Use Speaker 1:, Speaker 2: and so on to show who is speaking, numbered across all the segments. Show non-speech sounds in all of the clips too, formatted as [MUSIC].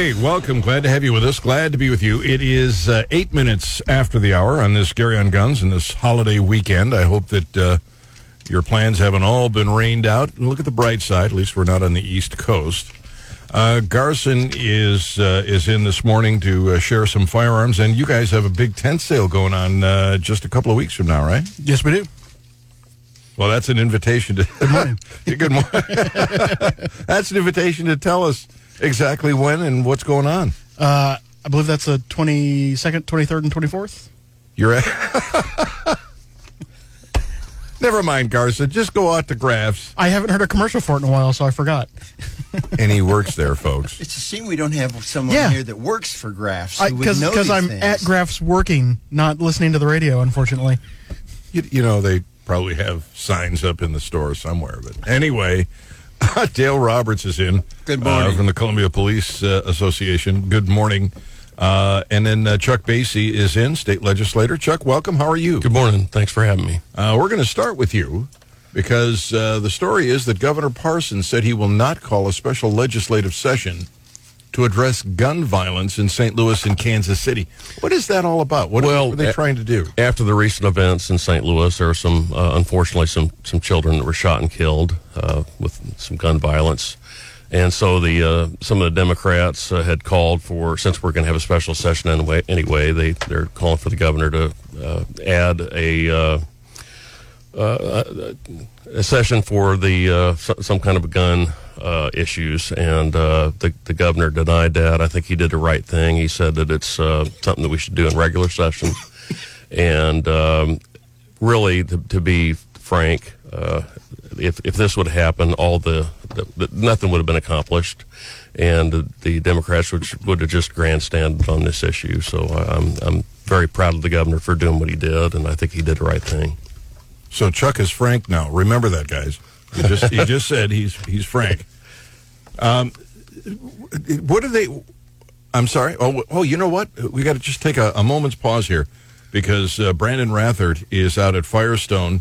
Speaker 1: Hey, welcome. Glad to have you with us. Glad to be with you. It is uh, eight minutes after the hour on this Gary on Guns and this holiday weekend. I hope that uh, your plans haven't all been rained out. Look at the bright side. At least we're not on the East Coast. Uh, Garson is uh, is in this morning to uh, share some firearms, and you guys have a big tent sale going on uh, just a couple of weeks from now, right?
Speaker 2: Yes, we do.
Speaker 1: Well, that's an invitation to.
Speaker 2: Good morning. [LAUGHS]
Speaker 1: good morning. [LAUGHS] that's an invitation to tell us exactly when and what's going on.
Speaker 2: Uh, I believe that's the 22nd, 23rd, and 24th.
Speaker 1: You're right. [LAUGHS] Never mind, Garza. Just go out to Graf's.
Speaker 2: I haven't heard a commercial for it in a while, so I forgot.
Speaker 1: and he works there, folks.
Speaker 3: It's a shame we don't have someone
Speaker 2: Yeah.
Speaker 3: here that works for Graf's.
Speaker 2: Because I'm
Speaker 3: things.
Speaker 2: at Graf's working, not listening to the radio, unfortunately.
Speaker 1: You, you know, they probably have signs up in the store somewhere. But anyway, [LAUGHS] Dale Roberts is in.
Speaker 3: Good morning.
Speaker 1: Uh, from the Columbia Police uh, Association. Good morning. Uh, and then uh, Chuck Basye is in, state legislator. Chuck, welcome. How are you?
Speaker 4: Good morning. Thanks for having me.
Speaker 1: Uh, we're going to start with you because uh, the story is that Governor Parsons said he will not call a special legislative session to address gun violence in St. Louis and Kansas City. What is that all about? What
Speaker 4: Well,
Speaker 1: are they trying to do?
Speaker 4: After the recent events in St. Louis, there were some, uh, unfortunately, some some children that were shot and killed uh, with some gun violence, and so the uh, some of the Democrats uh, had called for since we're going to have a special session anyway. Anyway, they they're calling for the governor to uh, add a. Uh, uh, a session for the uh, some kind of a gun uh, issues, and uh, the the governor denied that. I think he did the right thing. He said that it's uh, something that we should do in regular session, [LAUGHS] and um, really, to, to be frank, uh, if if this would happen, all the, the, the nothing would have been accomplished, and the, the Democrats would would have just grandstanded on this issue. So I'm I'm very proud of the governor for doing what he did, and I think he did the right thing.
Speaker 1: So Chuck is frank now. Remember that, guys. He just, just said he's he's frank. Um, what are they? I'm sorry. Oh, oh, you know what? We got to just take a, a moment's pause here because uh, Brandon Rathert is out at Firestone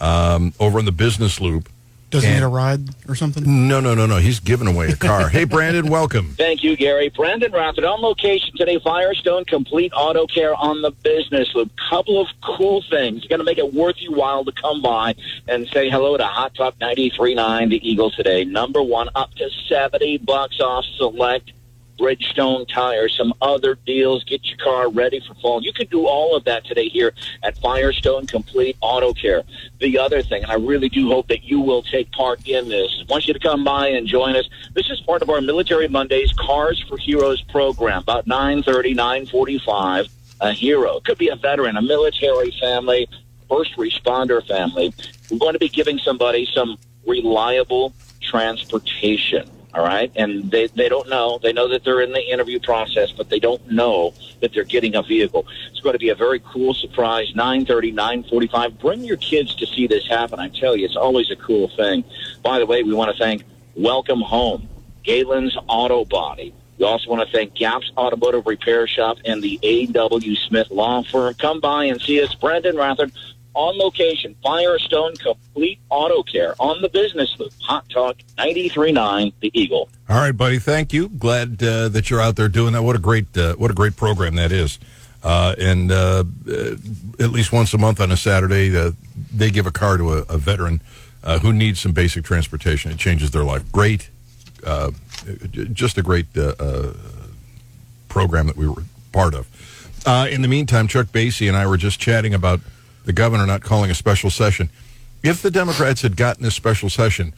Speaker 1: um, over in the business loop.
Speaker 2: Does he
Speaker 1: And-
Speaker 2: need a ride or something?
Speaker 1: No, no, no, no. He's giving away a car. hey, [LAUGHS] Brandon, welcome.
Speaker 5: Thank you, Gary. Brandon Rapid on location today. Firestone Complete Auto Care on the business loop. Couple of cool things. Going to make it worth your while to come by and say hello to Hot Talk 93.9, the Eagle today. Number one, up to 70 bucks off select Bridgestone tires, some other deals. Get your car ready for fall. You can do all of that today here at Firestone Complete Auto Care. The other thing, and I really do hope that you will take part in this, I want you to come by and join us. This is part of our Military Mondays Cars for Heroes program, about 930, 945. A hero. Could be a veteran, a military family, first responder family. We're going to be giving somebody some reliable transportation. All right. And they, they don't know. They know that they're in the interview process, but they don't know that they're getting a vehicle. It's going to be a very cool surprise. 930, 945. Bring your kids to see this happen. I tell you, it's always a cool thing. By the way, we want to thank Welcome Home, Galen's Auto Body. We also want to thank Gaps Automotive Repair Shop and the A.W. Smith Law Firm. Come by and see us. Brandon Rathard on location. Firestone Complete Auto Care on the business loop. Hot Talk 93.9, The Eagle.
Speaker 1: All right, buddy. Thank you. Glad uh, that you're out there doing that. What a great, uh, what a great program that is. Uh, and uh, uh, at least once a month on a Saturday, uh, they give a car to a, a veteran who needs some basic transportation. It changes their life. Great, just a great program that we were part of. In the meantime, Chuck Basye and I were just chatting about the governor not calling a special session. If the Democrats had gotten this special session,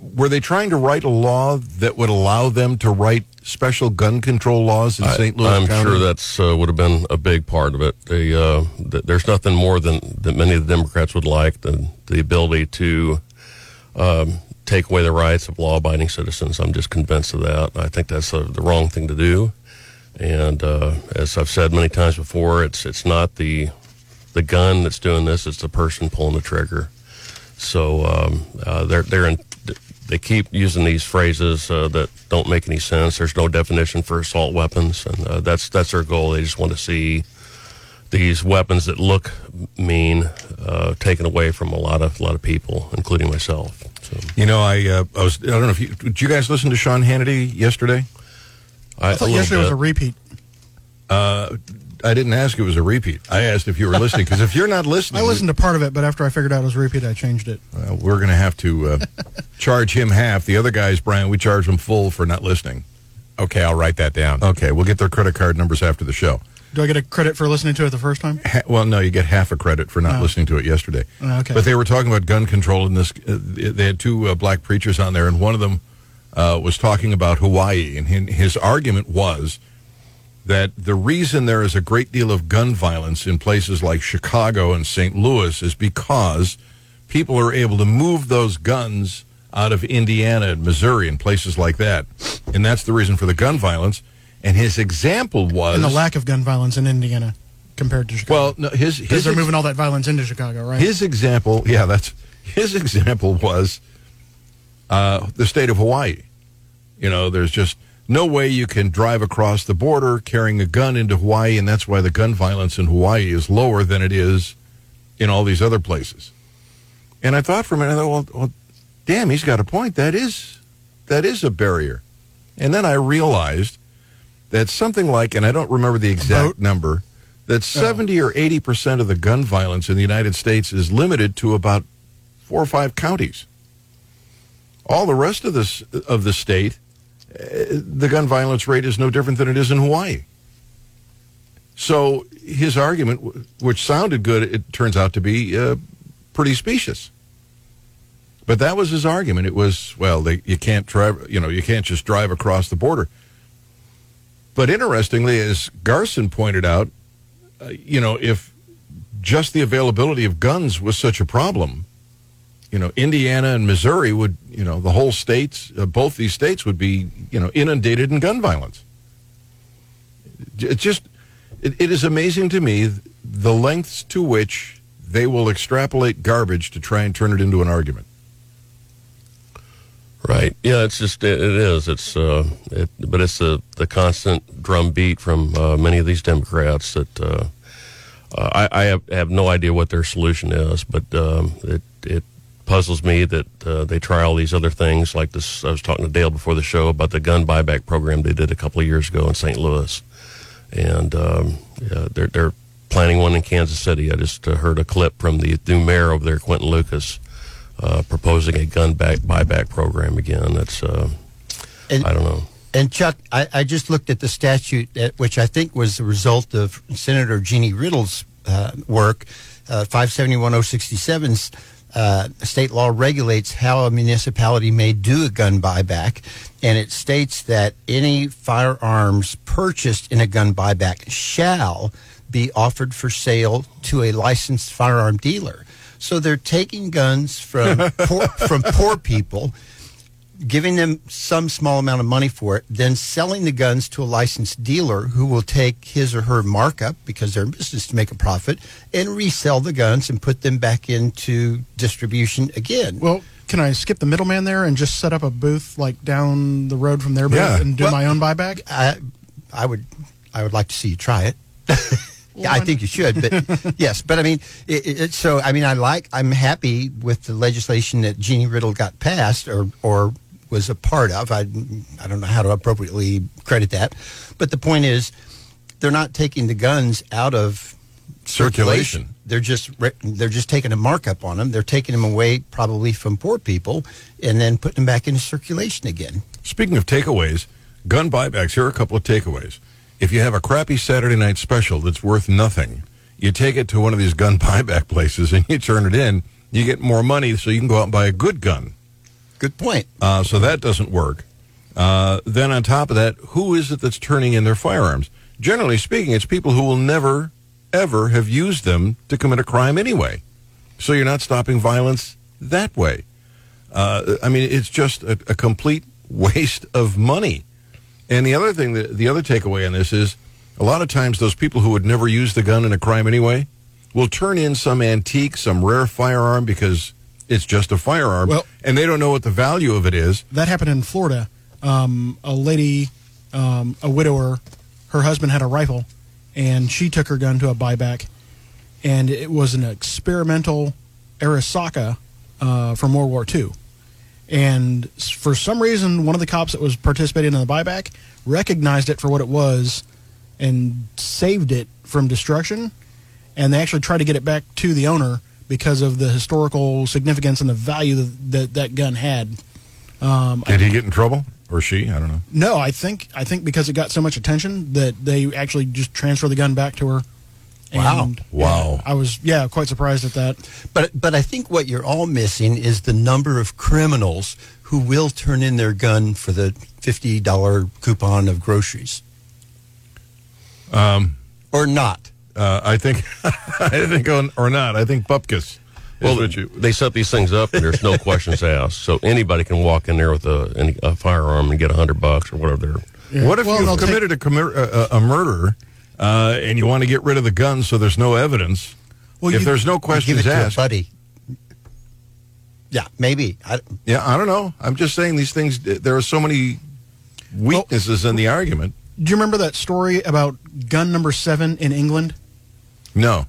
Speaker 1: were they trying to write a law that would allow them to write special gun control laws in St. Louis
Speaker 4: I'm
Speaker 1: County?
Speaker 4: sure that's uh, would have been a big part of it. The, uh, th- there's nothing more than that many of the Democrats would like than the ability to um, take away the rights of law-abiding citizens. I'm just convinced of that. I think that's uh, the wrong thing to do. And uh, as I've said many times before, it's it's not the the gun that's doing this; it's the person pulling the trigger. So um, uh, they're they're in, they keep using these phrases uh, that don't make any sense. There's no definition for assault weapons, and uh, that's that's their goal. They just want to see these weapons that look mean uh, taken away from a lot of a lot of people, including myself. So,
Speaker 1: You know, I uh, I was I don't know if you did you guys listen to Sean Hannity yesterday?
Speaker 4: I,
Speaker 2: I thought
Speaker 4: a little
Speaker 2: yesterday was a repeat.
Speaker 1: I didn't ask it was a repeat. I asked if you were listening because if you're not listening, [LAUGHS]
Speaker 2: I listened to part of it, but after I figured out it was a repeat, I changed it.
Speaker 1: Well, we're going to have to uh, [LAUGHS] charge him half. The other guys, Brian, we charge them full for not listening.
Speaker 6: Okay, I'll write that down.
Speaker 1: Okay, we'll get their credit card numbers after the show.
Speaker 2: Do I get a credit for listening to it the first time?
Speaker 1: Ha- well, no, you get half a credit for not
Speaker 2: Oh.
Speaker 1: listening to it yesterday.
Speaker 2: Oh, okay.
Speaker 1: But they were talking about gun control, and this uh, they had two uh, black preachers on there, and one of them uh, was talking about Hawaii, and his argument was that the reason there is a great deal of gun violence in places like Chicago and St. Louis is because people are able to move those guns out of Indiana and Missouri and places like that, and that's the reason for the gun violence. And his example was
Speaker 2: And the lack of gun violence in Indiana compared to Chicago.
Speaker 1: well, no, his
Speaker 2: they're
Speaker 1: ex-
Speaker 2: moving all that violence into Chicago, right?
Speaker 1: his example, yeah, that's his example was uh, the state of Hawaii. You know, there's just no way you can drive across the border carrying a gun into Hawaii, and that's why the gun violence in Hawaii is lower than it is in all these other places. And I thought for a minute, I thought, well, well damn, he's got a point. That is that is a barrier. And then I realized that something like, and I don't remember the exact number, that 70 or 80 percent of the gun violence in the United States is limited to about four or five counties. All the rest of this of the state, the gun violence rate is no different than it is in Hawaii. So his argument, which sounded good, it turns out to be uh, pretty specious. But that was his argument. It was well, they, you can't drive, you know, you can't just drive across the border. But interestingly, as Garson pointed out, uh, you know, if just the availability of guns was such a problem, you know, Indiana and Missouri would, you know, the whole states, uh, both these states would be, you know, inundated in gun violence. It just, it, it is amazing to me the lengths to which they will extrapolate garbage to try and turn it into an argument.
Speaker 4: Right. Yeah, it's just it, it is. It's uh, it, but it's the the constant drumbeat from uh, many of these Democrats that uh, uh, I, I have, have no idea what their solution is, but um, it it puzzles me that uh, they try all these other things like this. I was talking to Dale before the show about the gun buyback program they did a couple of years ago in St. Louis, and um, yeah, they're they're planning one in Kansas City. I just uh, heard a clip from the new mayor over there, Quinton Lucas uh, proposing a gun back buyback program again. That's uh,
Speaker 3: And-
Speaker 4: I don't know.
Speaker 3: And Chuck, I, I just looked at the statute, that, which I think was the result of Senator Jeanie Riddle's uh, work. Uh, 571067's uh, state law regulates how a municipality may do a gun buyback, and it states that any firearms purchased in a gun buyback shall be offered for sale to a licensed firearm dealer. So they're taking guns from [LAUGHS] poor, from poor people giving them some small amount of money for it, then selling the guns to a licensed dealer who will take his or her markup because they're in business to make a profit and resell the guns and put them back into distribution again.
Speaker 2: well, can I skip the middleman there and just set up a booth like down the road from their booth
Speaker 1: Yeah.
Speaker 2: and do
Speaker 3: Well-
Speaker 2: my own buyback?
Speaker 3: I, I would, I would like to see you try it. [LAUGHS] yeah, I think you should, but [LAUGHS] yes, but I mean, it, it, it- so I mean, I like, I'm happy with the legislation that Jeanie Riddle got passed or or was a part of. I, I don't know how to appropriately credit that, but the point is, they're not taking the guns out of
Speaker 1: Circulation.
Speaker 3: circulation. They're just they're just taking a markup on them. They're taking them away probably from poor people and then putting them back into circulation again.
Speaker 1: Speaking of takeaways, gun buybacks, here are a couple of takeaways. If you have a crappy Saturday night special that's worth nothing, you take it to one of these gun [LAUGHS] buyback places and you turn it in, you get more money so you can go out and buy a good gun.
Speaker 3: Good point.
Speaker 1: Uh, so that doesn't work. Uh, then on top of that, who is it that's turning in their firearms? Generally speaking, it's people who will never, ever have used them to commit a crime anyway. So you're not stopping violence that way. Uh, I mean, it's just a, a complete waste of money. And the other thing, that, the other takeaway on this is a lot of times those people who would never use the gun in a crime anyway will turn in some antique, some rare firearm because it's just a firearm,
Speaker 2: Well-
Speaker 1: and they don't know what the value of it is.
Speaker 2: That happened in Florida. Um, a lady, um, a widower, her husband had a rifle, and she took her gun to a buyback, and it was an experimental Arisaka uh, from World War II. And for some reason, one of the cops that was participating in the buyback recognized it for what it was and saved it from destruction. And they actually tried to get it back to the owner because of the historical significance and the value that that, that gun had. Um,
Speaker 1: Did he get in trouble or she? I don't know.
Speaker 2: no, I think I think because it got so much attention that they actually just transferred the gun back to her.
Speaker 3: Wow.
Speaker 2: And,
Speaker 1: Wow.
Speaker 2: yeah, I was yeah quite surprised at that.
Speaker 3: But but I think what you're all missing is the number of criminals who will turn in their gun for the fifty dollar coupon of groceries.
Speaker 1: Um,
Speaker 3: or not.
Speaker 1: Uh, I think, [LAUGHS] I think, on, or not. I think Bupkis
Speaker 4: Well,
Speaker 1: you.
Speaker 4: they set these things up, and there's no [LAUGHS] questions asked. So anybody can walk in there with a, any, a firearm and get a hundred bucks or whatever. They're,
Speaker 1: What if
Speaker 2: Well,
Speaker 1: you've
Speaker 2: they'll take-
Speaker 1: committed a, commi- a, a murder uh, and you want to get rid of the gun so there's no evidence?
Speaker 2: Well,
Speaker 1: if
Speaker 2: you-
Speaker 1: there's no
Speaker 3: Give it
Speaker 1: questions
Speaker 3: to a
Speaker 1: asked,
Speaker 3: buddy. Yeah, maybe. I,
Speaker 1: yeah, I don't know. I'm just saying these things. There are so many weaknesses in the argument.
Speaker 2: Do you remember that story about gun number seven in England?
Speaker 1: No.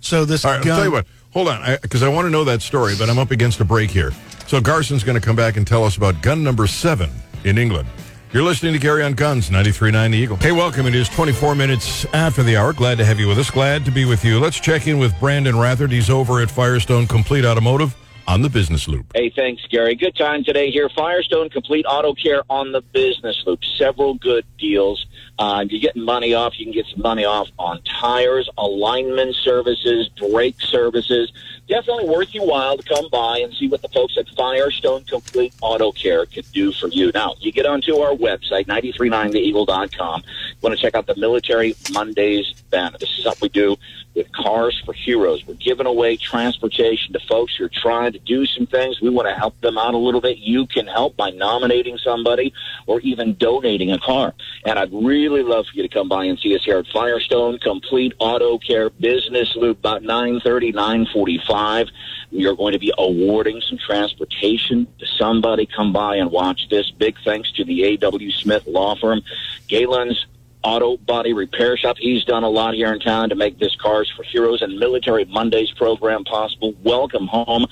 Speaker 2: So this
Speaker 1: All right,
Speaker 2: gun.
Speaker 1: I'll tell you what. Hold on, because I, want to know that story, but I'm up against a break here. So Garson's going to come back and tell us about gun number seven in England. You're listening to Gary on Guns, 93.9 The Eagle. Hey, welcome. It is 24 minutes after the hour. Glad to have you with us. Glad to be with you. Let's check in with Brandon Rathard. He's over at Firestone Complete Automotive on the Business Loop.
Speaker 5: Hey, thanks, Gary. Good time today here. Firestone Complete Auto Care on the Business Loop. Several good deals. Uh, if you're getting money off, you can get some money off on tires, alignment services, brake services. Definitely worth your while to come by and see what the folks at Firestone Complete Auto Care can do for you. Now, you get onto our website, 939theeagle.com. You want to check out the Military Mondays banner. This is something we do with Cars for Heroes. We're giving away transportation to folks who are trying to do some things. We want to help them out a little bit. You can help by nominating somebody or even donating a car. And I'd really love for you to come by and see us here at Firestone Complete Auto Care Business Loop about 930, 945. We are going to be awarding some transportation to somebody. Come by and watch this. Big thanks to the A.W. Smith Law Firm. Galen's Auto Body Repair Shop. He's done a lot here in town to make this Cars for Heroes and Military Mondays program possible. Welcome home.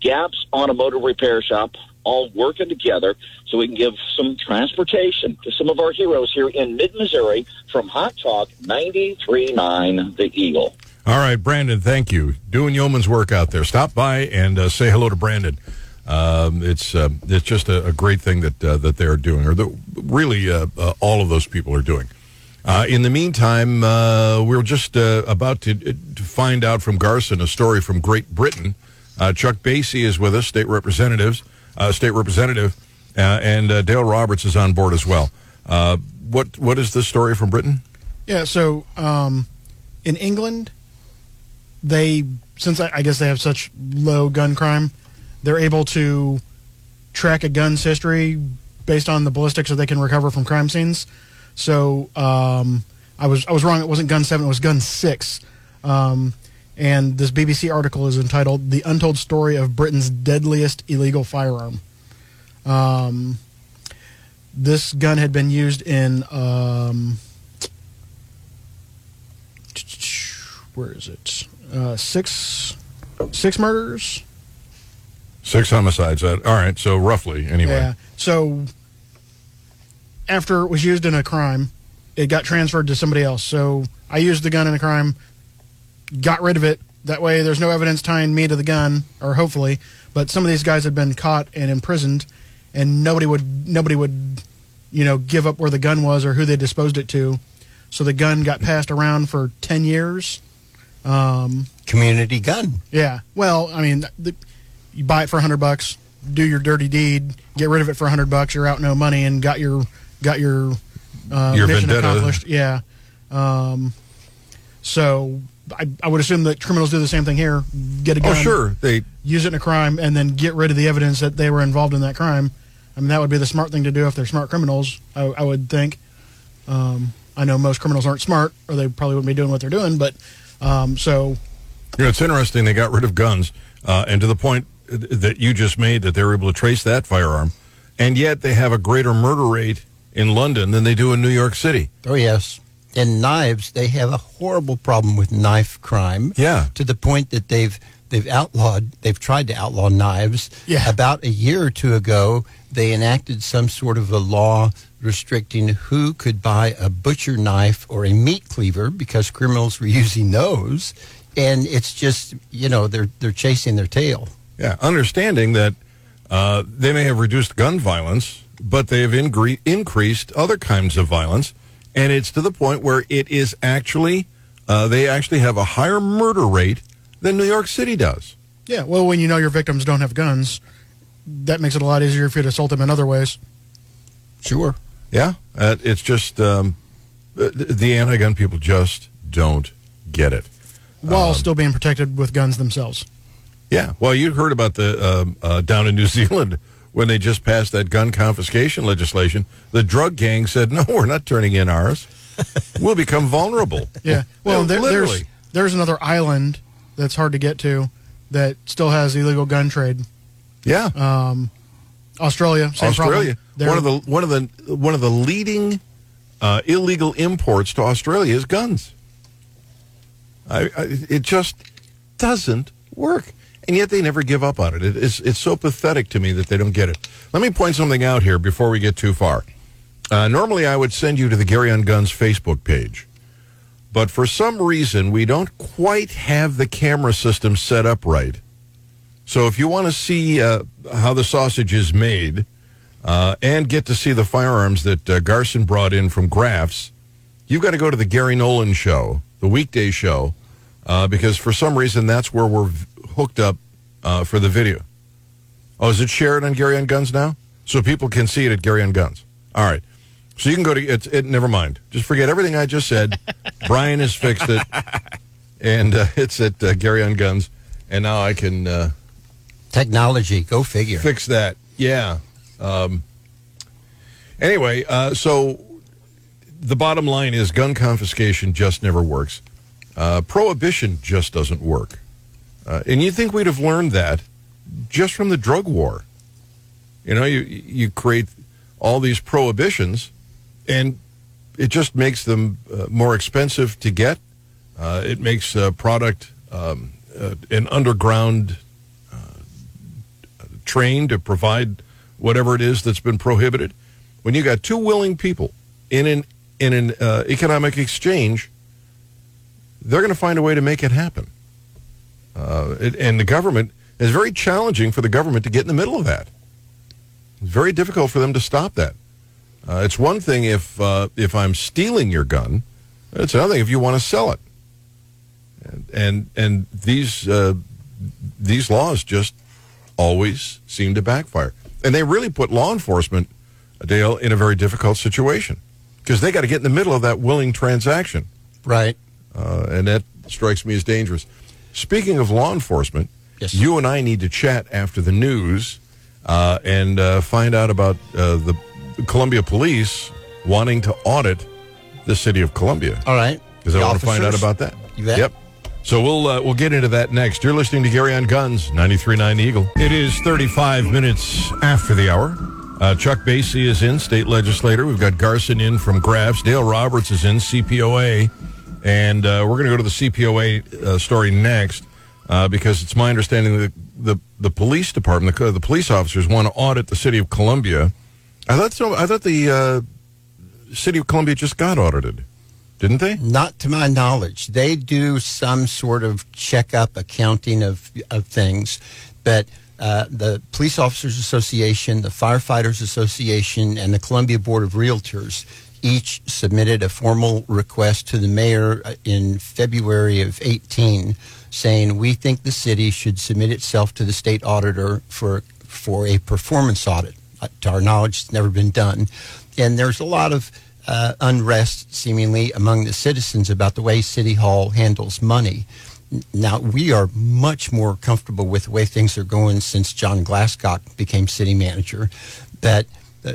Speaker 5: Gaps Automotive Repair Shop, all working together so we can give some transportation to some of our heroes here in mid Missouri from Hot Talk 93.9 The Eagle.
Speaker 1: All right, Brandon, thank you. Doing yeoman's work out there. Stop by and uh, say hello to Brandon. Um, it's uh, it's just a, a great thing that uh, that they're doing, or that really uh, uh, all of those people are doing. Uh, in the meantime, uh, we're just about to, to find out from Garson a story from Great Britain. Chuck Basye is with us, state representatives, state representative, uh, and uh, Dale Roberts is on board as well. Uh, what what is this story from Britain?
Speaker 2: Yeah, so um, in England, they since I, I guess they have such low gun crime, they're able to track a gun's history based on the ballistics that they can recover from crime scenes. So um, I was I was wrong. It wasn't gun seven. It was gun six. Um, and this BBC article is entitled "The Untold Story of Britain's Deadliest Illegal Firearm." Um, this gun had been used in um, where is it? Uh, six six murders.
Speaker 1: Six homicides. All right, so roughly, anyway.
Speaker 2: Yeah. So after it was used in a crime, it got transferred to somebody else. So I used the gun in a crime, got rid of it. That way, there's no evidence tying me to the gun, or hopefully. But some of these guys had been caught and imprisoned, and nobody would nobody would, you know, give up where the gun was or who they disposed it to. So the gun got passed around for ten years. Um,
Speaker 3: Community gun.
Speaker 2: yeah. Well, I mean, the, you buy it for a hundred bucks, do your dirty deed, get rid of it for a hundred bucks. You're out no money and got your got your uh,
Speaker 1: Your
Speaker 2: mission
Speaker 1: vendetta.
Speaker 2: accomplished. Yeah. Um, so I, I would assume that criminals do the same thing here. Get a gun,
Speaker 1: Oh, sure. They
Speaker 2: use it in a crime, and then get rid of the evidence that they were involved in that crime. I mean, that would be the smart thing to do if they're smart criminals. I, I would think. Um, I know most criminals aren't smart, or they probably wouldn't be doing what they're doing. But um, so
Speaker 1: You know, it's interesting. They got rid of guns, uh, and to the point that you just made, that they were able to trace that firearm, and yet they have a greater murder rate in London than they do in New York City.
Speaker 3: Oh, yes. And knives, they have a horrible problem with knife crime.
Speaker 1: Yeah.
Speaker 3: To the point that they've they've outlawed. They've tried to outlaw knives.
Speaker 2: Yeah.
Speaker 3: About a year or two ago, they enacted some sort of a law restricting who could buy a butcher knife or a meat cleaver because criminals were [LAUGHS] using those. And it's just you know they're they're chasing their tail.
Speaker 1: Yeah, understanding that uh, they may have reduced gun violence, but they have ingre- increased other kinds of violence, and it's to the point where it is actually uh, they actually have a higher murder rate than New York City does.
Speaker 2: Yeah, well, when you know your victims don't have guns, that makes it a lot easier for you to assault them in other ways.
Speaker 3: Sure.
Speaker 1: Yeah, uh, it's just um, the, the anti-gun people just don't get it.
Speaker 2: While
Speaker 1: Um,
Speaker 2: still being protected with guns themselves.
Speaker 1: Yeah, well, you heard about the um, uh, down in New [LAUGHS] Zealand when they just passed that gun confiscation legislation. The drug gang said, "No, we're not turning in ours. we'll become vulnerable." [LAUGHS]
Speaker 2: Yeah. Well, there, there's there's another island that's hard to get to that still has illegal gun trade.
Speaker 1: Yeah,
Speaker 2: Australia, same
Speaker 1: Australia. One of the one of the one of the leading uh, illegal imports to Australia is guns. I, I, it just doesn't work, and yet they never give up on it. it it's it's so pathetic to me that they don't get it. Let me point something out here before we get too far. Uh, normally, I would send you to the Gary on Guns Facebook page, but for some reason, we don't quite have the camera system set up right. So if you want to see uh, how the sausage is made uh, and get to see the firearms that uh, Garson brought in from Graf's, you've got to go to the Gary Nolan show, the weekday show, uh, because for some reason that's where we're hooked up uh, for the video. Oh, is it shared on Gary on Guns now? So people can see it at Gary on Guns. All right. So you can go to it's it. Never mind. Just forget everything I just said. [LAUGHS] Brian has fixed it, and uh, it's at uh, Gary on Guns. And now I can uh,
Speaker 3: Technology, go figure.
Speaker 1: fix that. Yeah. Um, anyway, uh, so the bottom line is gun confiscation just never works. Uh, prohibition just doesn't work. Uh, and you think we'd have learned that just from the drug war. You know, you you create all these prohibitions, and it just makes them uh, more expensive to get. Uh, it makes a product um, uh, an underground train to provide whatever it is that's been prohibited. When you got two willing people in an in an uh, economic exchange, they're going to find a way to make it happen. Uh, it, and the government is very challenging for the government to get in the middle of that. It's very difficult for them to stop that. Uh, it's one thing if uh, if I'm stealing your gun. It's another thing if you want to sell it. And and, and these uh, these laws just always seem to backfire. And they really put law enforcement, Dale, in a very difficult situation because they got to get in the middle of that willing transaction.
Speaker 3: Right.
Speaker 1: Uh, and that strikes me as dangerous. Speaking of law enforcement,
Speaker 3: Yes.
Speaker 1: you and I need to chat after the news uh, and uh, find out about uh, the Columbia Police wanting to audit the city of Columbia
Speaker 3: All right.
Speaker 1: because I want to find out about that.
Speaker 3: You bet.
Speaker 1: Yep. So we'll uh, we'll get into that next. You're listening to Gary on Guns, 93.9 The Eagle. It is 35 minutes after the hour. Uh, Chuck Basye is in, state legislator. We've got Garson in from Graf's. Dale Roberts is in, CPOA. And uh, we're going to go to the CPOA uh, story next uh, because it's my understanding that the, the police department, the, the police officers want to audit the city of Columbia. I thought so. I thought the uh, city of Columbia just got audited, didn't they?
Speaker 3: Not to my knowledge. They do some sort of checkup accounting of of things, but uh, the Police Officers Association, the Firefighters Association, and the Columbia Board of Realtors each submitted a formal request to the mayor uh, in February of 18 saying we think the city should submit itself to the state auditor for for a performance audit. Uh, to our knowledge, it's never been done. And there's a lot of uh, unrest, seemingly, among the citizens about the way City Hall handles money. Now, we are much more comfortable with the way things are going since John Glascock became city manager. But,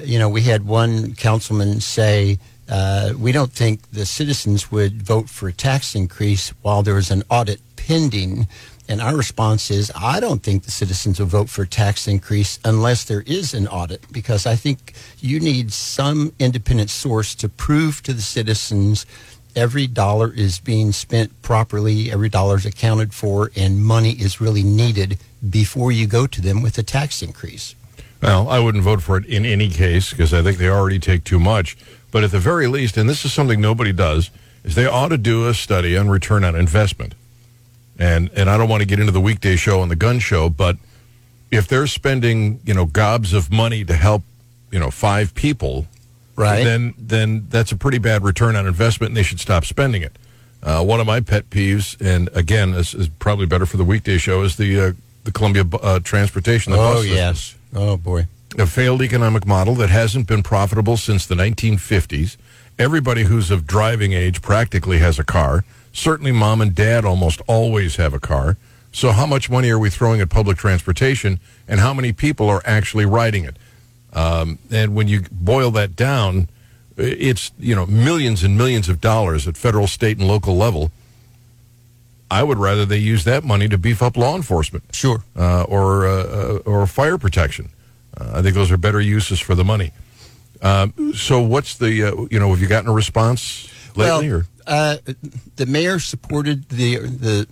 Speaker 3: you know, we had one councilman say, uh, we don't think the citizens would vote for a tax increase while there is an audit pending. And our response is, I don't think the citizens will vote for a tax increase unless there is an audit, because I think you need some independent source to prove to the citizens every dollar is being spent properly, every dollar is accounted for, and money is really needed before you go to them with a tax increase.
Speaker 1: Well, I wouldn't vote for it in any case because I think they already take too much. But at the very least, and this is something nobody does, is they ought to do a study on return on investment. And and I don't want to get into the weekday show and the gun show, but if they're spending you know gobs of money to help you know five people,
Speaker 3: Right.
Speaker 1: Then then that's a pretty bad return on investment, and they should stop spending it. Uh, one of my pet peeves, and again, this is probably better for the weekday show, is the uh, the Columbia uh, transportation. The
Speaker 3: oh, yes. Oh, boy.
Speaker 1: a failed economic model that hasn't been profitable since the 1950s. Everybody who's of driving age practically has a car. Certainly, mom and dad almost always have a car. So, how much money are we throwing at public transportation, and how many people are actually riding it? Um, and when you boil that down, it's you know millions and millions of dollars at federal, state, and local level. I would rather they use that money to beef up law enforcement
Speaker 3: Sure.
Speaker 1: uh, or uh, uh, or fire protection. Uh, I think those are better uses for the money. Um, so, what's the uh, you know? Have you gotten a response lately?
Speaker 3: well,
Speaker 1: or
Speaker 3: uh, the mayor supported the the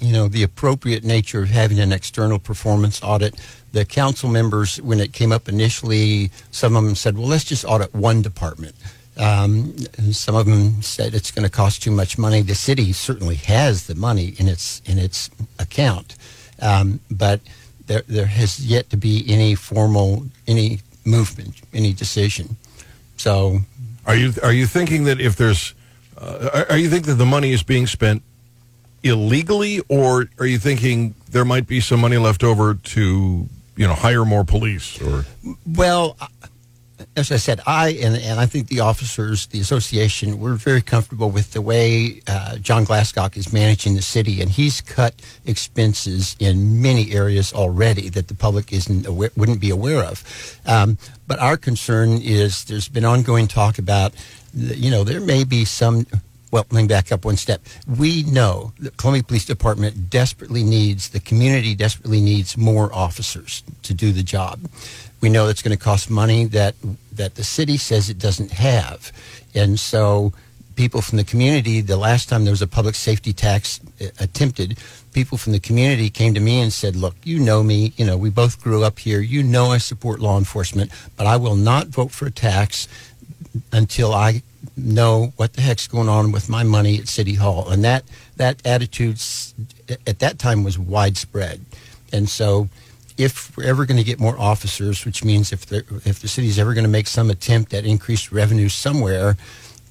Speaker 3: you know the appropriate nature of having an external performance audit. The council members, when it came up initially, some of them said, "Well, let's just audit one department." Um, some of them said it's going to cost too much money. The city certainly has the money in its in its account, um, but there there has yet to be any formal any movement, any decision. So
Speaker 1: are you are you thinking that if there's uh, are, are you think that the money is being spent illegally, or are you thinking there might be some money left over to you know hire more police or
Speaker 3: Well, as I said, I and, and I think the officers, the association, we're very comfortable with the way uh, John Glascock is managing the city, and he's cut expenses in many areas already that the public isn't aware, wouldn't be aware of. Um, but our concern is there's been ongoing talk about, you know, there may be some. Well, let me back up one step. We know the Columbia Police Department desperately needs, the community desperately needs more officers to do the job. We know it's going to cost money that that the city says it doesn't have, and so people from the community. The last time there was a public safety tax uh, attempted, people from the community came to me and said, "Look, you know me. You know we both grew up here. You know I support law enforcement, but I will not vote for a tax until I know what the heck's going on with my money at City Hall." And that that attitude at that time was widespread, and so if we're ever going to get more officers, which means if the if the city's ever going to make some attempt at increased revenue somewhere,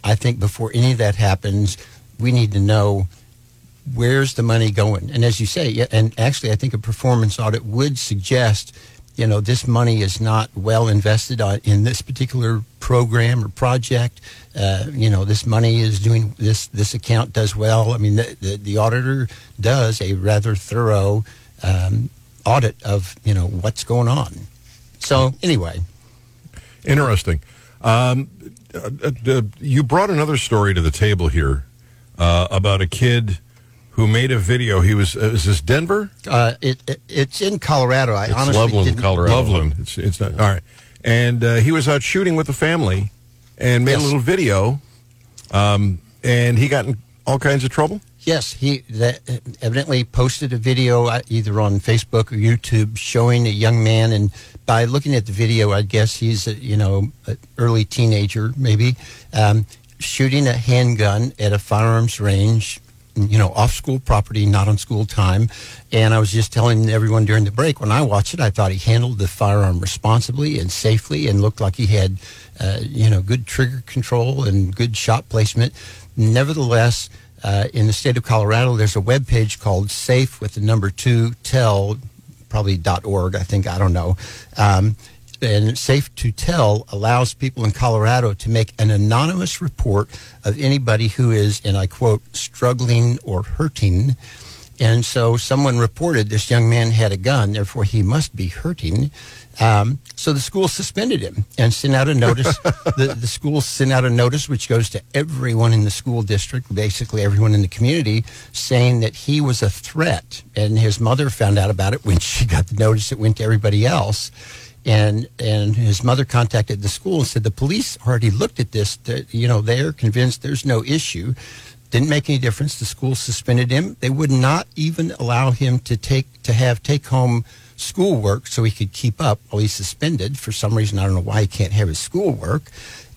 Speaker 3: I think before any of that happens, we need to know where's the money going. And as you say, and actually, I think a performance audit would suggest, you know, this money is not well invested on, in this particular program or project. Uh, you know, this money is doing this. This account does well. I mean, the the, the auditor does a rather thorough. Um, audit of you know what's going on so anyway
Speaker 1: Interesting. Um, uh, uh, you brought another story to the table here uh, about a kid who made a video. He was uh, is this Denver?
Speaker 3: uh, it, it it's in colorado i
Speaker 4: It's
Speaker 3: honestly
Speaker 4: Loveland,
Speaker 3: didn't
Speaker 4: Colorado.
Speaker 1: Loveland. It's it's not all right. And uh, he was out shooting with the family and made a little video. Um, and he got in all kinds of trouble.
Speaker 3: Yes, he evidently posted a video uh, either on Facebook or YouTube showing a young man, and by looking at the video, I guess he's a, you know an early teenager maybe um, shooting a handgun at a firearms range. You know, off school property, not on school time. And I was just telling everyone during the break when I watched it, I thought he handled the firearm responsibly and safely, and looked like he had, uh, you know, good trigger control and good shot placement. Nevertheless, uh, in the state of Colorado, there's a web page called Safe with the number two tell, probably .org, I think, I don't know. Um, and Safe to Tell allows people in Colorado to make an anonymous report of anybody who is, and I quote, struggling or hurting. And so someone reported this young man had a gun, therefore he must be hurting. Um, so the school suspended him and sent out a notice. [LAUGHS] the, the school sent out a notice which goes to everyone in the school district, basically everyone in the community, saying that he was a threat. And his mother found out about it when she got the notice. It went to everybody else. And and his mother contacted the school and said the police already looked at this. That, you know, they're convinced there's no issue. Didn't make any difference. The school suspended him. They would not even allow him to take to have take home schoolwork so he could keep up while he's suspended. For some reason, I don't know why he can't have his schoolwork.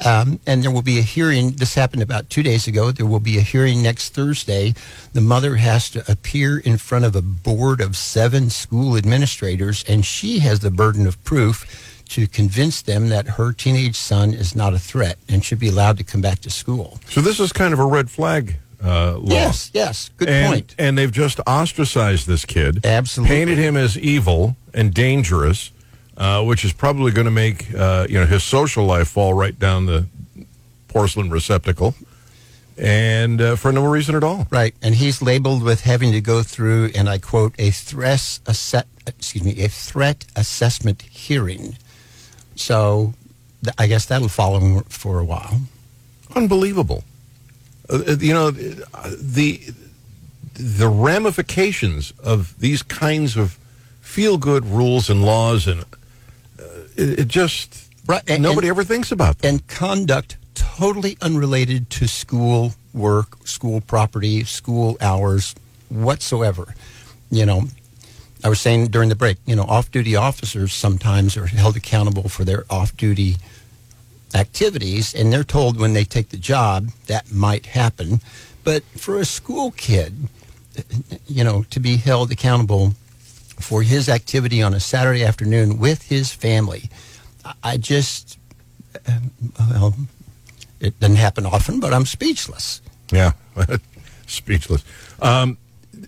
Speaker 3: Um, and there will be a hearing. This happened about two days ago. There will be a hearing next Thursday. The mother has to appear in front of a board of seven school administrators, and she has the burden of proof to convince them that her teenage son is not a threat and should be allowed to come back to school.
Speaker 1: So this is kind of a red flag uh, law.
Speaker 3: Yes, yes, good
Speaker 1: and,
Speaker 3: point.
Speaker 1: And they've just ostracized this kid.
Speaker 3: Absolutely.
Speaker 1: Painted him as evil and dangerous, uh, which is probably going to make uh, you know his social life fall right down the porcelain receptacle, and uh, for no reason at all.
Speaker 3: Right, and he's labeled with having to go through, and I quote, a threat, asse- excuse me, a threat assessment hearing. So, th- I guess that'll follow him for a while.
Speaker 1: Unbelievable. Uh, you know, the the ramifications of these kinds of feel good rules and laws, and uh, it, it just
Speaker 3: Right, and-
Speaker 1: nobody
Speaker 3: and-
Speaker 1: ever thinks about them.
Speaker 3: and conduct totally unrelated to school work, school property, school hours whatsoever. You know, I was saying during the break, you know, off duty officers sometimes are held accountable for their off duty activities, and they're told when they take the job that might happen. But for a school kid, you know, to be held accountable for his activity on a Saturday afternoon with his family, I- just, um, well, it doesn't happen often, but I'm speechless.
Speaker 1: Yeah, [LAUGHS] speechless. Um,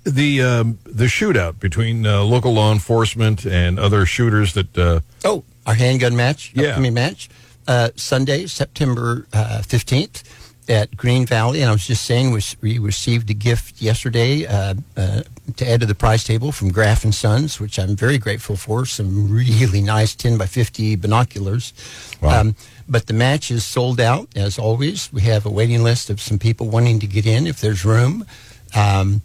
Speaker 1: the um, the shootout between uh, local law enforcement and other shooters that uh,
Speaker 3: Oh, our handgun match,
Speaker 1: Yeah.
Speaker 3: I mean match, uh, Sunday, September uh, fifteenth at Green Valley. And I was just saying, we, we received a gift yesterday uh, uh, to add to the prize table from Graf and Sons, which I'm very grateful for. Some really nice ten by fifty binoculars. Um,
Speaker 1: Wow.
Speaker 3: but the match is sold out as always. We have a waiting list of some people wanting to get in if there's room. Um,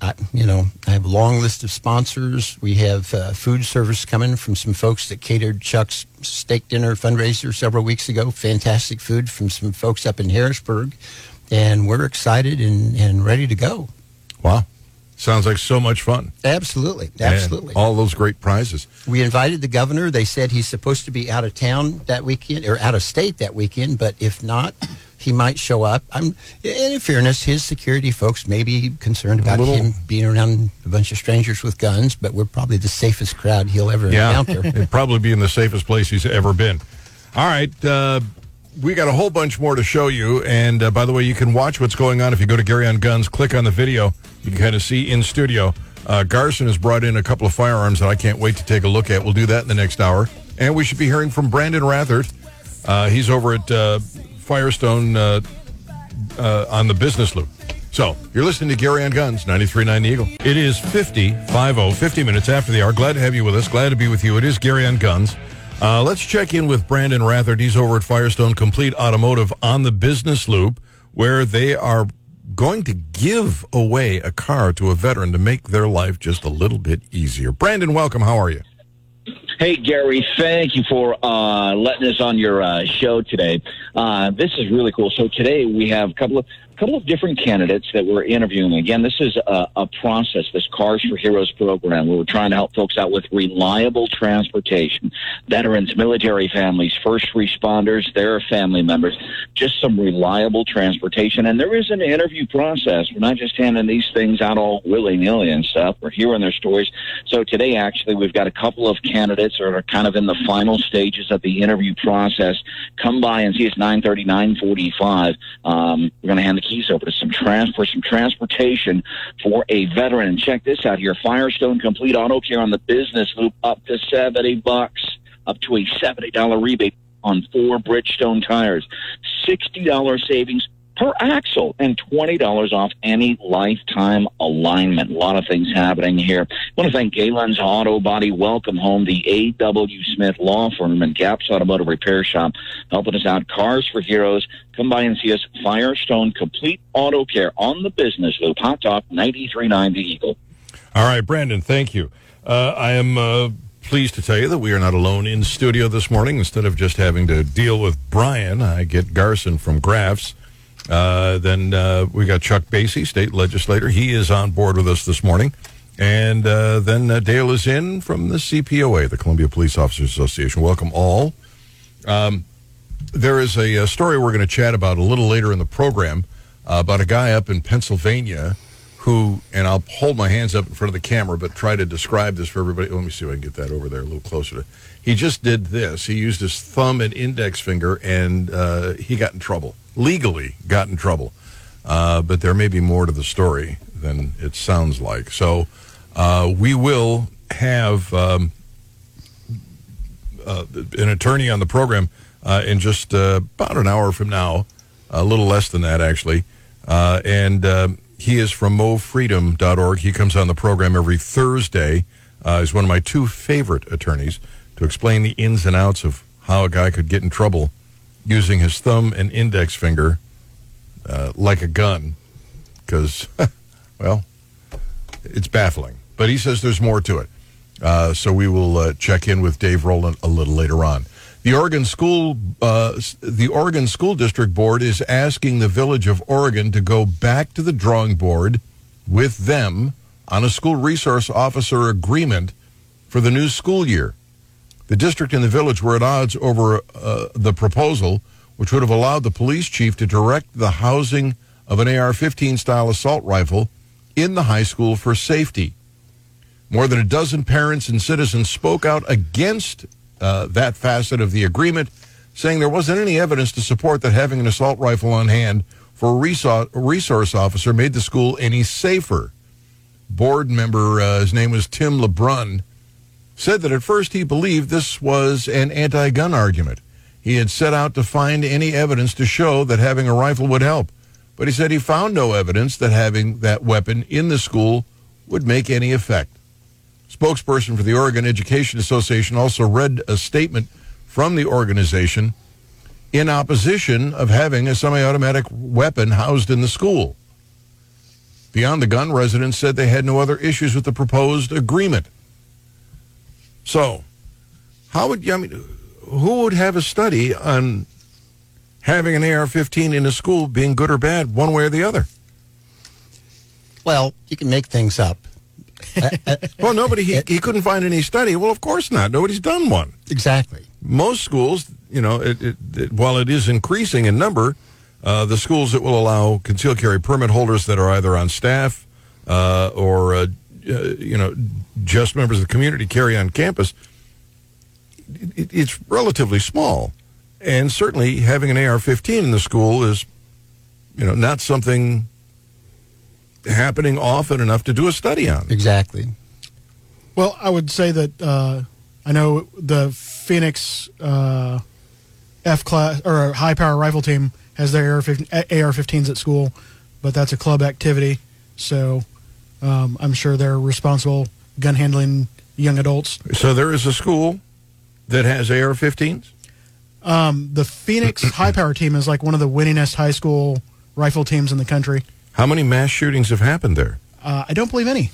Speaker 3: I, you know, I have a long list of sponsors. We have uh, food service coming from some folks that catered Chuck's steak dinner fundraiser several weeks ago. Fantastic food from some folks up in Harrisburg. And we're excited and, and ready to go.
Speaker 1: wow, sounds like so much fun.
Speaker 3: Absolutely.
Speaker 1: And
Speaker 3: Absolutely.
Speaker 1: all those great prizes.
Speaker 3: We invited the governor. They said he's supposed to be out of town that weekend or out of state that weekend, but if not, he might show up. I'm, in fairness, his security folks may be concerned about him being around a bunch of strangers with guns, but we're probably the safest crowd he'll ever
Speaker 1: Yeah,
Speaker 3: encounter. [LAUGHS]
Speaker 1: it'd probably be in the safest place he's ever been. All right, uh, we got a whole bunch more to show you. And uh, by the way, you can watch what's going on if you go to Gary on Guns. Click on the video. You can kind of see in studio. Uh, Garson has brought in a couple of firearms that I can't wait to take a look at. We'll do that in the next hour, and we should be hearing from Brandon Rathert. Uh, he's over at uh, Firestone uh, uh, on the business loop. So, you're listening to Gary on Guns, 93.9 Eagle. It is 50, 50, 50 minutes after the hour. Glad to have you with us. Glad to be with you. It is Gary on Guns. Uh, let's check in with Brandon Rathard. He's over at Firestone Complete Automotive on the business loop, where they are going to give away a car to a veteran to make their life just a little bit easier. Brandon, welcome. How are you?
Speaker 5: Hey, Gary, thank you for uh, letting us on your uh, show today. Uh, this is really cool. So today we have a couple of couple of different candidates that we're interviewing. Again, this is a, a process, this Cars for Heroes program, where we're trying to help folks out with reliable transportation, veterans, military families, first responders, their family members, just some reliable transportation. And there is an interview process. We're not just handing these things out all willy nilly and stuff. We're hearing their stories. So today, actually, we've got a couple of candidates that are kind of in the final stages of the interview process. Come by and see us 930, 945. Um, we're going to hand the keys over to some trans for some transportation for a veteran. And check this out here: Firestone Complete Auto Care on the business loop, up to seventy bucks, up to a seventy dollar rebate on four Bridgestone tires, sixty dollar savings per axle and $20 off any lifetime alignment. A lot of things happening here. I want to thank Galen's Auto Body Welcome Home, the A.W. Smith Law Firm, and Gaps Automotive Repair Shop, helping us out. Cars for Heroes. Come by and see us. Firestone Complete Auto Care on the business loop. Hot Talk 93.9 The Eagle.
Speaker 1: All right, Brandon, thank you. Uh, I am uh, pleased to tell you that we are not alone in studio this morning. Instead of just having to deal with Brian, I get Garson from Graf's. Uh, then uh, we got Chuck Basye, state legislator. He is on board with us this morning. And uh, then uh, Dale is in from the CPOA, the Columbia Police Officers Association. Welcome all. Um, there is a, a story we're going to chat about a little later in the program uh, about a guy up in Pennsylvania who, and I'll hold my hands up in front of the camera, but try to describe this for everybody. Let me see if I can get that over there a little closer. To, he just did this. He used his thumb and index finger, and uh, he got in trouble. Legally got in trouble. Uh, but there may be more to the story than it sounds like. So uh, we will have um, uh, an attorney on the program uh, in just uh, about an hour from now, a little less than that, actually. Uh, and he is from mofreedom.org. He comes on the program every Thursday. He's one of my two favorite attorneys to explain the ins and outs of how a guy could get in trouble using his thumb and index finger uh, like a gun. Because, [LAUGHS] well, it's baffling. But he says there's more to it. Uh, so we will uh, check in with Dave Roland a little later on. The Oregon School, uh, the Oregon School District Board is asking the Village of Oregon to go back to the drawing board with them on a school resource officer agreement for the new school year. The district and the village were at odds over uh, the proposal, which would have allowed the police chief to direct the housing of an AR-15 style assault rifle in the high school for safety. More than a dozen parents and citizens spoke out against uh, that facet of the agreement, saying there wasn't any evidence to support that having an assault rifle on hand for a resource officer made the school any safer. Board member, uh, his name was Tim LeBrun, said that at first he believed this was an anti gun argument. He had set out to find any evidence to show that having a rifle would help, but he said he found no evidence that having that weapon in the school would make any effect. Spokesperson for the Oregon Education Association also read a statement from the organization in opposition of having a semi automatic weapon housed in the school. Beyond the Gun residents said they had no other issues with the proposed agreement. So, how would you, I mean, who would have a study on having an AR 15 in a school being good or bad, one way or the other?
Speaker 3: Well, you can make things up. [LAUGHS]
Speaker 1: well, nobody, he, he couldn't find any study. Well, of course not. Nobody's done one.
Speaker 3: Exactly.
Speaker 1: Most schools, you know, it, it, it, while it is increasing in number, uh, the schools that will allow concealed carry permit holders that are either on staff uh, or, uh you know, just members of the community carry on campus, it's relatively small. And certainly having an AR 15 in the school is, you know, not something happening often enough to do a study on.
Speaker 3: Exactly.
Speaker 2: Well, I would say that uh, I know the Phoenix uh, F class or high power rifle team has their AR 15s at school, but that's a club activity. So um, I'm sure they're responsible gun handling young adults.
Speaker 1: So there is a school that has AR 15s?
Speaker 2: Um, the Phoenix [CLEARS THROAT] high power team is like one of the winningest high school rifle teams in the country.
Speaker 1: How many mass shootings have happened there?
Speaker 2: Uh, I don't believe any.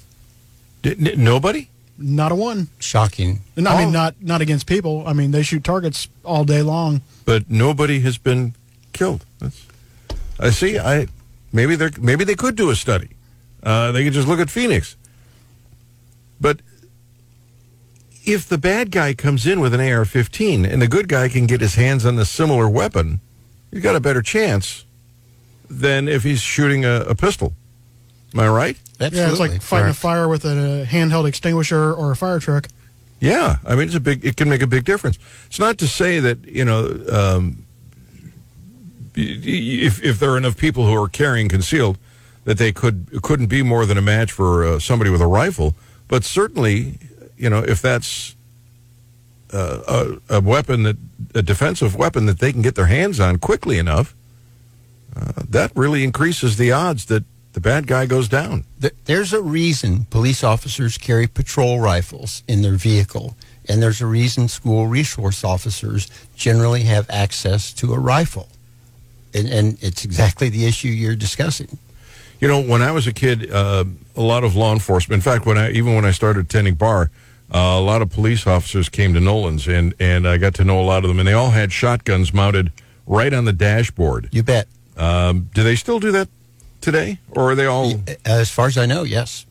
Speaker 1: Did, nobody?
Speaker 2: Not a one.
Speaker 3: Shocking.
Speaker 2: No, I mean, not not against people. I mean, they shoot targets all day long.
Speaker 1: But nobody has been killed. That's, I see. I maybe they maybe they could do a study. Uh, they could just look at Phoenix. But if the bad guy comes in with an AR-15 and the good guy can get his hands on the similar weapon, he's got a better chance than if he's shooting a, a pistol. Am I right?
Speaker 2: Absolutely. Yeah, it's like fighting a fire with a handheld extinguisher or a fire truck.
Speaker 1: Yeah, I mean it's a big. It can make a big difference. It's not to say that you know um, if if there are enough people who are carrying concealed that they could couldn't be more than a match for uh, somebody with a rifle, but certainly you know if that's uh, a, a weapon that a defensive weapon that they can get their hands on quickly enough uh, that really increases the odds that the bad guy goes down.
Speaker 3: There's a reason police officers carry patrol rifles in their vehicle, and there's a reason school resource officers generally have access to a rifle. And, and it's exactly the issue you're discussing.
Speaker 1: You know, when I was a kid, uh, a lot of law enforcement, in fact, when I, even when I started attending bar, uh, a lot of police officers came to Nolan's, and and I got to know a lot of them, and they all had shotguns mounted right on the dashboard.
Speaker 3: You bet.
Speaker 1: Um, do they still do that today, or are they all?
Speaker 3: As far as I know, yes.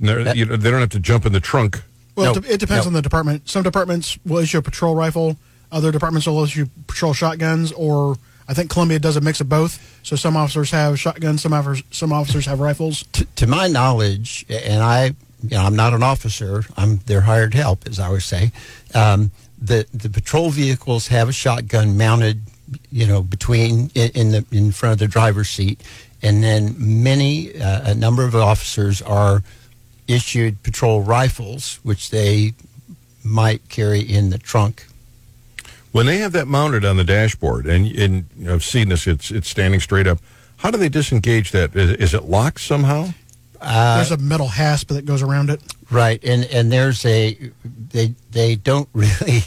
Speaker 1: they're- you know, they don't have to jump in the trunk.
Speaker 2: Well,
Speaker 3: No,
Speaker 2: it, it depends
Speaker 3: no.
Speaker 2: on the department. Some departments will issue a patrol rifle. Other departments will issue patrol shotguns, or I think Columbia does a mix of both. So some officers have shotguns, some officers, some officers have rifles.
Speaker 3: to, to my knowledge, and I, you know, I'm not an officer. I'm their hired help, as I always say. Um, the the patrol vehicles have a shotgun mounted, you know, between in, in the in front of the driver's seat, and then many uh, a number of officers are issued patrol rifles, which they might carry in the trunk.
Speaker 1: When they have that mounted on the dashboard, and, and I've seen this, it's it's standing straight up. How do they disengage that? Is, is it locked somehow?
Speaker 2: There's a metal hasp that goes around it.
Speaker 3: Right, and and there's a they they don't [LAUGHS] really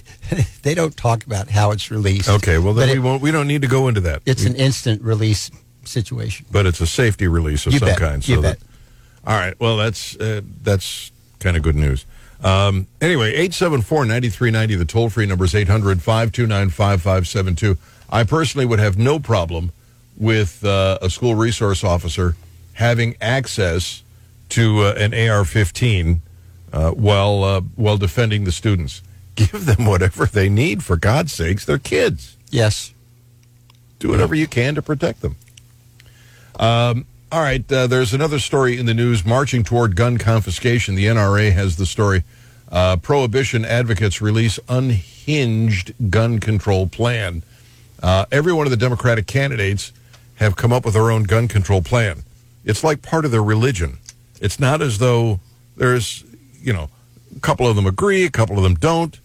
Speaker 3: they don't talk about how it's released.
Speaker 1: Okay, well then
Speaker 3: But
Speaker 1: we
Speaker 3: it-
Speaker 1: won't. We don't need to go into that.
Speaker 3: It's
Speaker 1: We-
Speaker 3: an instant release situation.
Speaker 1: but it's a safety release of
Speaker 3: You
Speaker 1: some
Speaker 3: bet.
Speaker 1: kind.
Speaker 3: You
Speaker 1: that-
Speaker 3: bet.
Speaker 1: all right. Well, that's uh, that's kind of good news. Um, anyway, 874-9390, the toll-free number is 800-529-5572. I personally would have no problem with uh, a school resource officer having access to uh, an AR-15 uh, while uh, while defending the students. [LAUGHS] Give them whatever they need, for God's sakes. They're kids
Speaker 3: Yes.
Speaker 1: do whatever you can to protect them. Um, all right, uh, there's another story in the news marching toward gun confiscation. The NRA has the story. Uh, prohibition advocates release unhinged gun control plan. Uh, every one of the Democratic candidates have come up with their own gun control plan. It's like part of their religion. It's not as though there's, you know, a couple of them agree, a couple of them don't.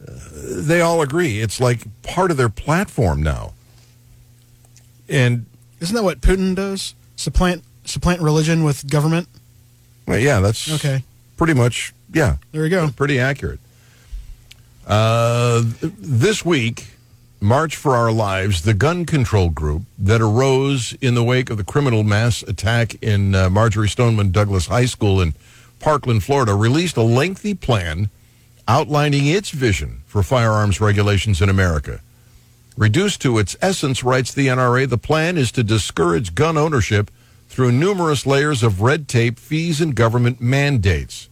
Speaker 1: Uh, they all agree. It's like part of their platform now. And
Speaker 2: Isn't that what Putin does? Supplant supplant religion with government.
Speaker 1: well, yeah, that's
Speaker 2: Okay.
Speaker 1: pretty much yeah,
Speaker 2: There you go.
Speaker 1: pretty accurate. Uh, this week, March for Our Lives, the gun control group that arose in the wake of the criminal mass attack in uh, Marjory Stoneman Douglas High School in Parkland, Florida, released a lengthy plan outlining its vision for firearms regulations in America. Reduced to its essence, writes the NRA, the plan is to discourage gun ownership through numerous layers of red tape, fees, and government mandates.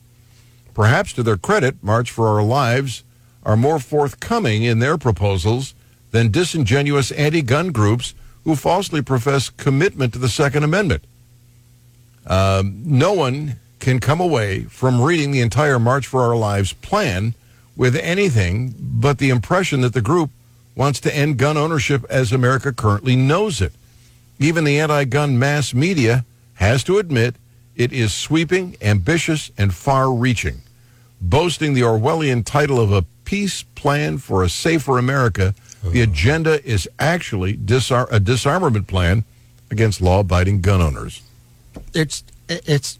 Speaker 1: Perhaps to their credit, March for Our Lives are more forthcoming in their proposals than disingenuous anti gun groups who falsely profess commitment to the Second Amendment. Um, no one can come away from reading the entire March for Our Lives plan with anything but the impression that the group wants to end gun ownership as America currently knows it. Even the anti gun mass media has to admit it is sweeping, ambitious, and far reaching. Boasting the Orwellian title of a peace plan for a safer America, the oh. agenda is actually disar- a disarmament plan against law abiding gun owners.
Speaker 3: It's it's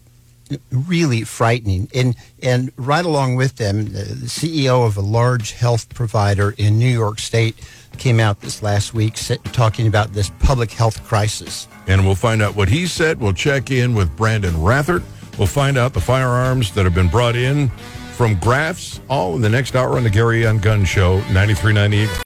Speaker 3: really frightening, and and right along with them, the CEO of a large health provider in New York State came out this last week talking about this public health crisis.
Speaker 1: And we'll find out what he said. We'll check in with Brandon Rathert. We'll find out the firearms that have been brought in from Graf's, all in the next hour on the Gary on Gun Show, 9398.